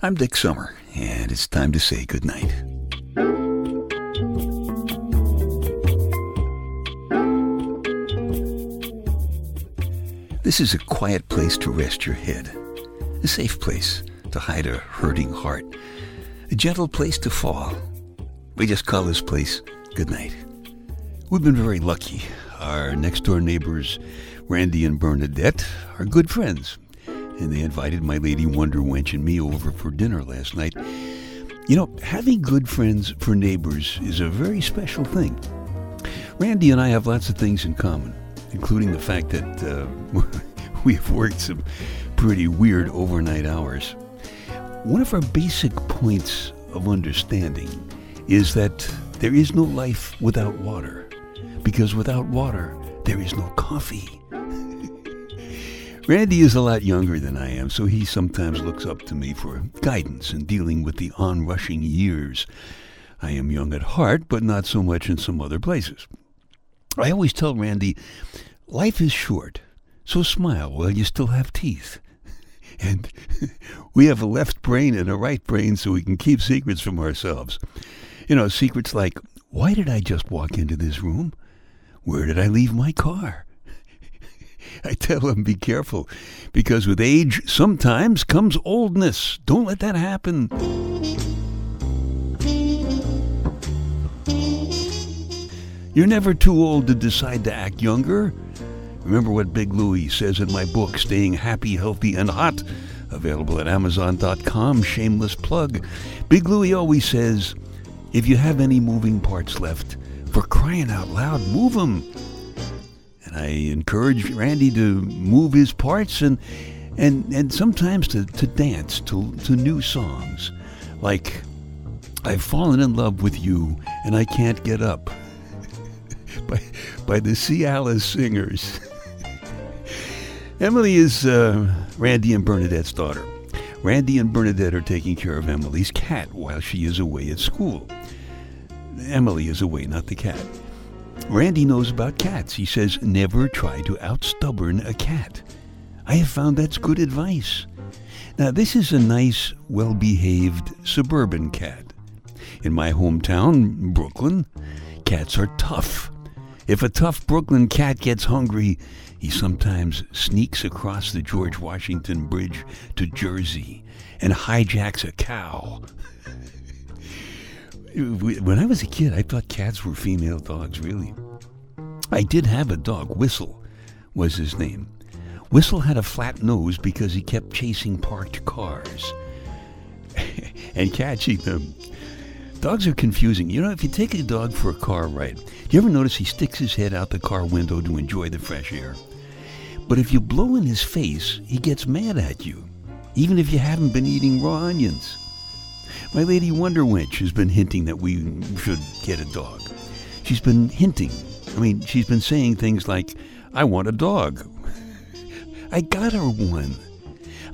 I'm Dick Summer, and it's time to say goodnight. This is a quiet place to rest your head, a safe place to hide a hurting heart, a gentle place to fall. We just call this place goodnight. We've been very lucky. Our next door neighbors, Randy and Bernadette, are good friends, and they invited my lady Wonder Wench and me over for dinner last night. You know, having good friends for neighbors is a very special thing. Randy and I have lots of things in common, including the fact that uh, we have worked some pretty weird overnight hours. One of our basic points of understanding is that there is no life without water, because without water, there is no coffee. Randy is a lot younger than I am, so he sometimes looks up to me for guidance in dealing with the onrushing years. I am young at heart, but not so much in some other places. I always tell Randy, life is short, so smile while you still have teeth. And we have a left brain and a right brain so we can keep secrets from ourselves. You know, secrets like, why did I just walk into this room? Where did I leave my car? I tell them, be careful, because with age sometimes comes oldness. Don't let that happen. You're never too old to decide to act younger. Remember what Big Louie says in my book, Staying Happy, Healthy, and Hot, available at Amazon.com. Shameless plug. Big Louie always says, if you have any moving parts left, for crying out loud, move them. And I encourage Randy to move his parts and and and sometimes to, to dance to, to new songs, like I've fallen in love with you and I can't get up by by the Cialis Singers. Emily is uh, Randy and Bernadette's daughter. Randy and Bernadette are taking care of Emily's cat while she is away at school. Emily is away, not the cat. Randy knows about cats. He says, never try to outstubborn a cat. I have found that's good advice. Now, this is a nice, well behaved suburban cat. In my hometown, Brooklyn, cats are tough. If a tough Brooklyn cat gets hungry, he sometimes sneaks across the George Washington Bridge to Jersey and hijacks a cow. when I was a kid, I thought cats were female dogs, really. I did have a dog, Whistle was his name. Whistle had a flat nose because he kept chasing parked cars and catching them. Dogs are confusing. You know, if you take a dog for a car ride, do you ever notice he sticks his head out the car window to enjoy the fresh air? But if you blow in his face, he gets mad at you, even if you haven't been eating raw onions. My lady Wonder Wench has been hinting that we should get a dog. She's been hinting. I mean, she's been saying things like, I want a dog. I got her one.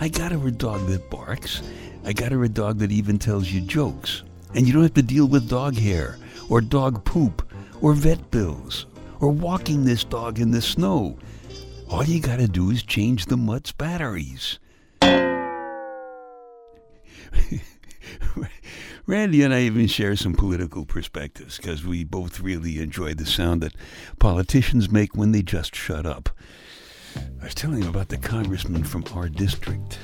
I got her a dog that barks. I got her a dog that even tells you jokes. And you don't have to deal with dog hair, or dog poop, or vet bills, or walking this dog in the snow. All you gotta do is change the mutt's batteries. Randy and I even share some political perspectives because we both really enjoy the sound that politicians make when they just shut up. I was telling him about the congressman from our district.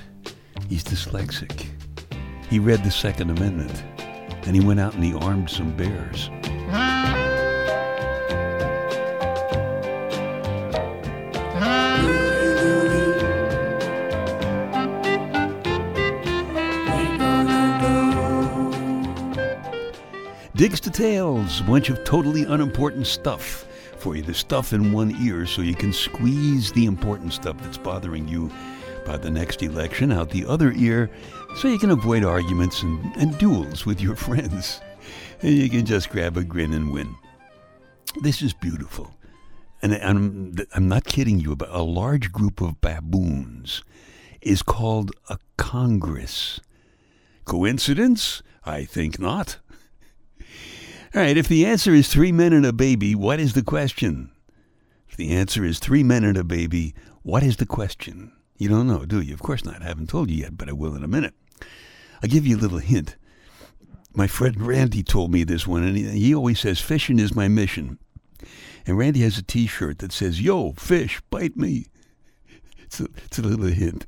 He's dyslexic. He read the Second Amendment and he went out and he armed some bears. Dick's Details, a bunch of totally unimportant stuff for you to stuff in one ear so you can squeeze the important stuff that's bothering you by the next election out the other ear so you can avoid arguments and, and duels with your friends. And you can just grab a grin and win. This is beautiful. And I'm, I'm not kidding you, but a large group of baboons is called a congress. Coincidence? I think not. All right, if the answer is three men and a baby, what is the question? If the answer is three men and a baby, what is the question? You don't know, do you? Of course not. I haven't told you yet, but I will in a minute. I'll give you a little hint. My friend Randy told me this one, and he, always says, Fishing is my mission. And Randy has a t shirt that says, Yo, fish, bite me. It's a, it's a little hint.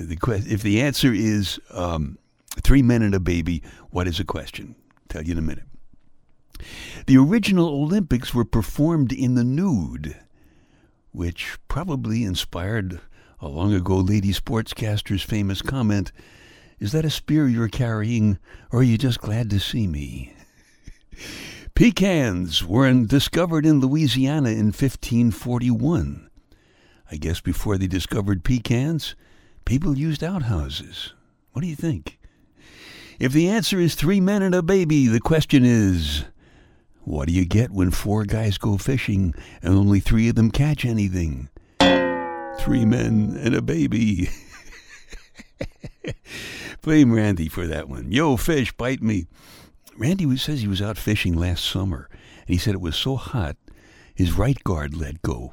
The que- if the answer is um, three men and a baby, what is the question? I'll Tell you in a minute. The original Olympics were performed in the nude, which probably inspired a long ago lady sportscaster's famous comment Is that a spear you're carrying, or are you just glad to see me? Pecans were discovered in Louisiana in 1541. I guess before they discovered pecans, people used outhouses. What do you think? If the answer is three men and a baby, the question is what do you get when four guys go fishing and only three of them catch anything? Three men and a baby. Blame Randy for that one. Yo, fish, bite me. Randy says he was out fishing last summer, and he said it was so hot his right guard let go,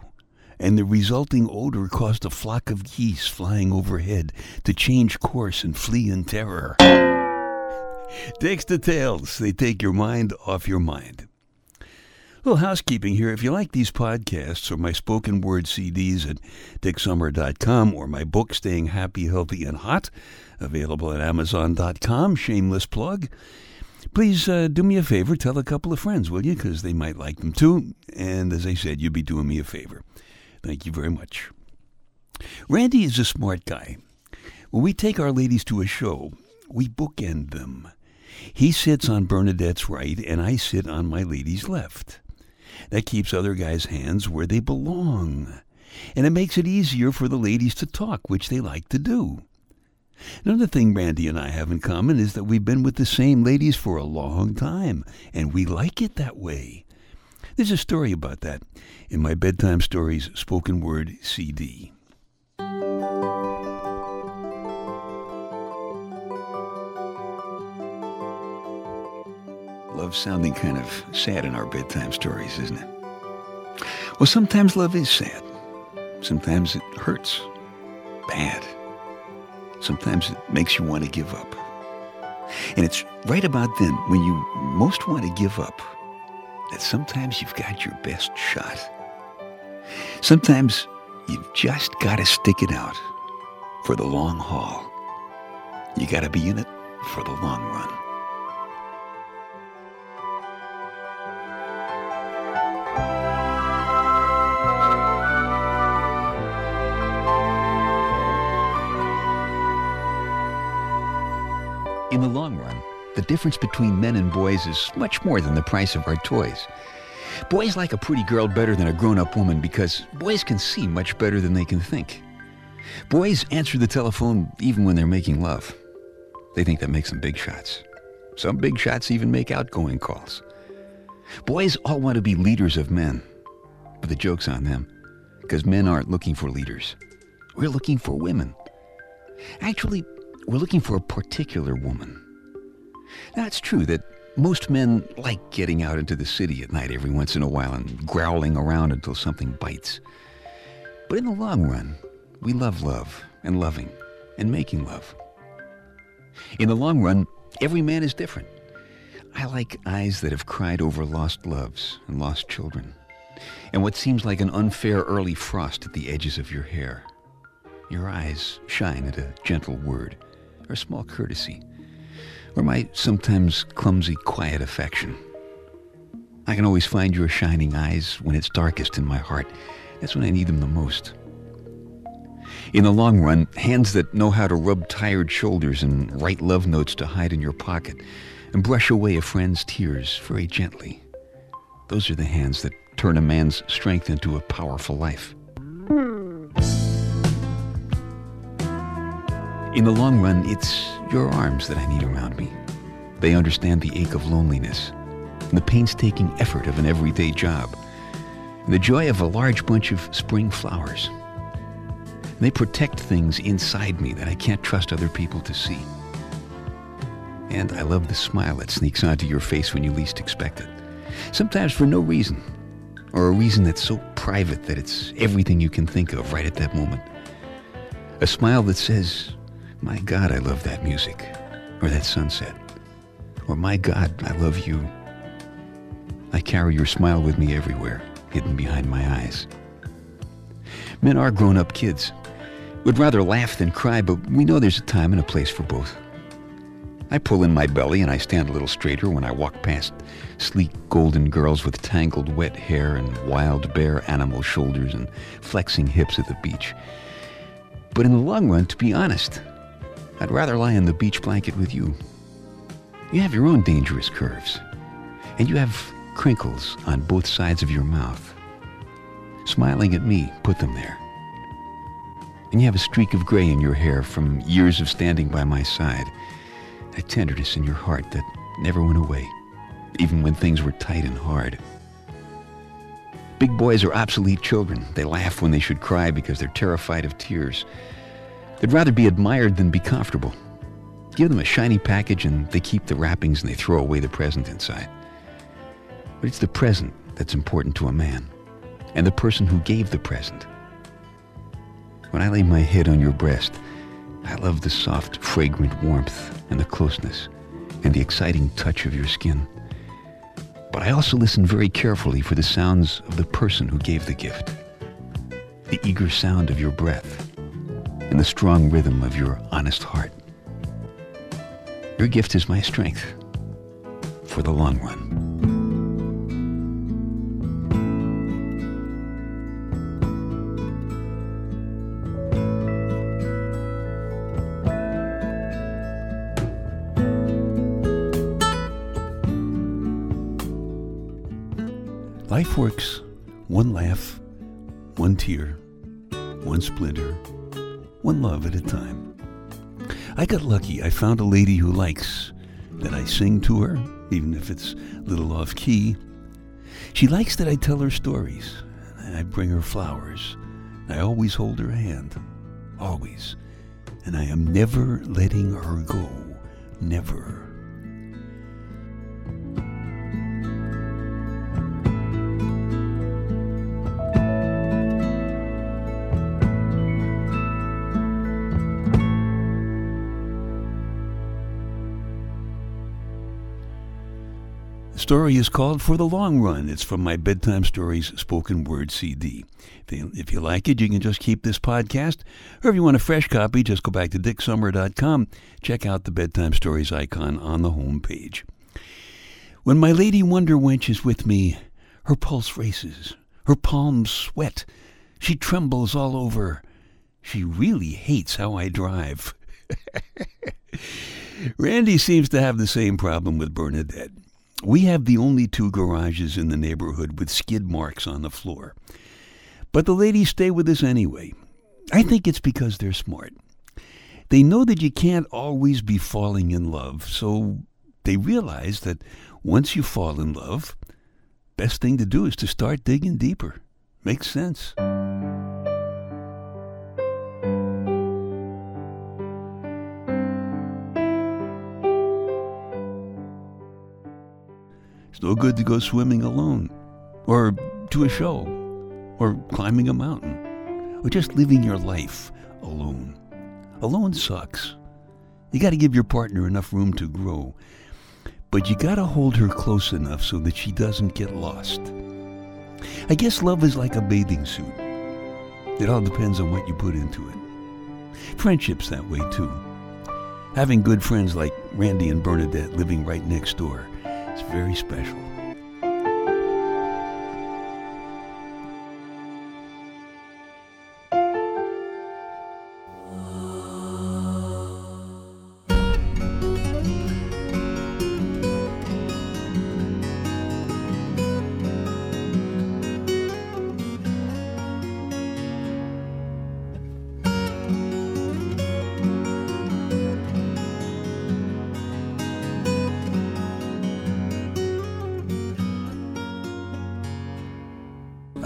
and the resulting odor caused a flock of geese flying overhead to change course and flee in terror. Dick's details, they take your mind off your mind little housekeeping here. If you like these podcasts or my spoken word CDs at dicksummer.com or my book, Staying Happy, Healthy, and Hot, available at amazon.com, shameless plug, please uh, do me a favor. Tell a couple of friends, will you? Because they might like them too. And as I said, you'd be doing me a favor. Thank you very much. Randy is a smart guy. When we take our ladies to a show, we bookend them. He sits on Bernadette's right, and I sit on my lady's left. That keeps other guys' hands where they belong. And it makes it easier for the ladies to talk, which they like to do. Another thing Randy and I have in common is that we've been with the same ladies for a long time, and we like it that way. There's a story about that in my Bedtime Stories Spoken Word CD. Love sounding kind of sad in our bedtime stories, isn't it? Well, sometimes love is sad. Sometimes it hurts. Bad. Sometimes it makes you want to give up. And it's right about then, when you most want to give up, that sometimes you've got your best shot. Sometimes you've just got to stick it out for the long haul. You got to be in it for the long run. Difference between men and boys is much more than the price of our toys. Boys like a pretty girl better than a grown up woman because boys can see much better than they can think. Boys answer the telephone even when they're making love. They think that makes them big shots. Some big shots even make outgoing calls. Boys all want to be leaders of men, but the joke's on them because men aren't looking for leaders. We're looking for women. Actually, we're looking for a particular woman. Now, it's true that most men like getting out into the city at night every once in a while and growling around until something bites. But in the long run, we love love and loving and making love. In the long run, every man is different. I like eyes that have cried over lost loves and lost children, and what seems like an unfair early frost at the edges of your hair. Your eyes shine at a gentle word or a small courtesy, or my sometimes clumsy, quiet affection. I can always find your shining eyes when it's darkest in my heart. That's when I need them the most. In the long run, hands that know how to rub tired shoulders and write love notes to hide in your pocket and brush away a friend's tears very gently. Those are the hands that turn a man's strength into a powerful life. In the long run, it's your arms that I need around me. They understand the ache of loneliness, the painstaking effort of an everyday job, the joy of a large bunch of spring flowers. They protect things inside me that I can't trust other people to see. And I love the smile that sneaks onto your face when you least expect it. Sometimes for no reason, or a reason that's so private that it's everything you can think of right at that moment. A smile that says, my God, I love that music. or that sunset, or my God, I love you. I carry your smile with me everywhere, hidden behind my eyes. Men are grown up kids. Would rather laugh than cry, but we know there's a time and a place for both. I pull in my belly and I stand a little straighter when I walk past sleek golden girls with tangled wet hair and wild bare animal shoulders and flexing hips at the beach. But in the long run, to be honest, I'd rather lie on the beach blanket with you. You have your own dangerous curves, and you have crinkles on both sides of your mouth. Smiling at me put them there. And you have a streak of gray in your hair from years of standing by my side a tenderness in your heart that never went away, even when things were tight and hard. Big boys are obsolete children. They laugh when they should cry because they're terrified of tears. They'd rather be admired than be comfortable. Give them a shiny package and they keep the wrappings and they throw away the present inside. But it's the present that's important to a man, and the person who gave the present. When I lay my head on your breast, I love the soft, fragrant warmth and the closeness and the exciting touch of your skin. But I also listen very carefully for the sounds of the person who gave the gift. The eager sound of your breath and the strong rhythm of your honest heart. Your gift is my strength for the long run. Life works one laugh, one tear, one splinter, one love at a time. I got lucky. I found a lady who likes that I sing to her, even if it's a little off key. She likes that I tell her stories. I bring her flowers. I always hold her hand. Always. And I am never letting her go. Never. The story is called For the Long Run. It's from my Bedtime Stories spoken word CD. If you, like it, you can just keep this podcast. Or if you want a fresh copy, just go back to dicksummer.com. Check out the Bedtime Stories icon on the home page. When my Lady Wonder Wench is with me, her pulse races, her palms sweat, she trembles all over. She really hates how I drive. Randy seems to have the same problem with Bernadette. We have the only two garages in the neighborhood with skid marks on the floor. But the ladies stay with us anyway. I think it's because they're smart. They know that you can't always be falling in love, so they realize that once you fall in love, best thing to do is to start digging deeper. Makes sense. It's no good to go swimming alone, or to a show, or climbing a mountain, or just living your life alone. Alone sucks. You got to give your partner enough room to grow, but you got to hold her close enough so that she doesn't get lost. I guess love is like a bathing suit. It all depends on what you put into it. Friendship's that way too. Having good friends like Randy and Bernadette living right next door is very special.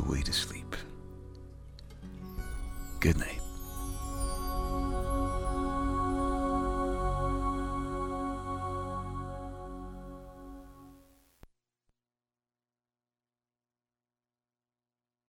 To sleep. Good night.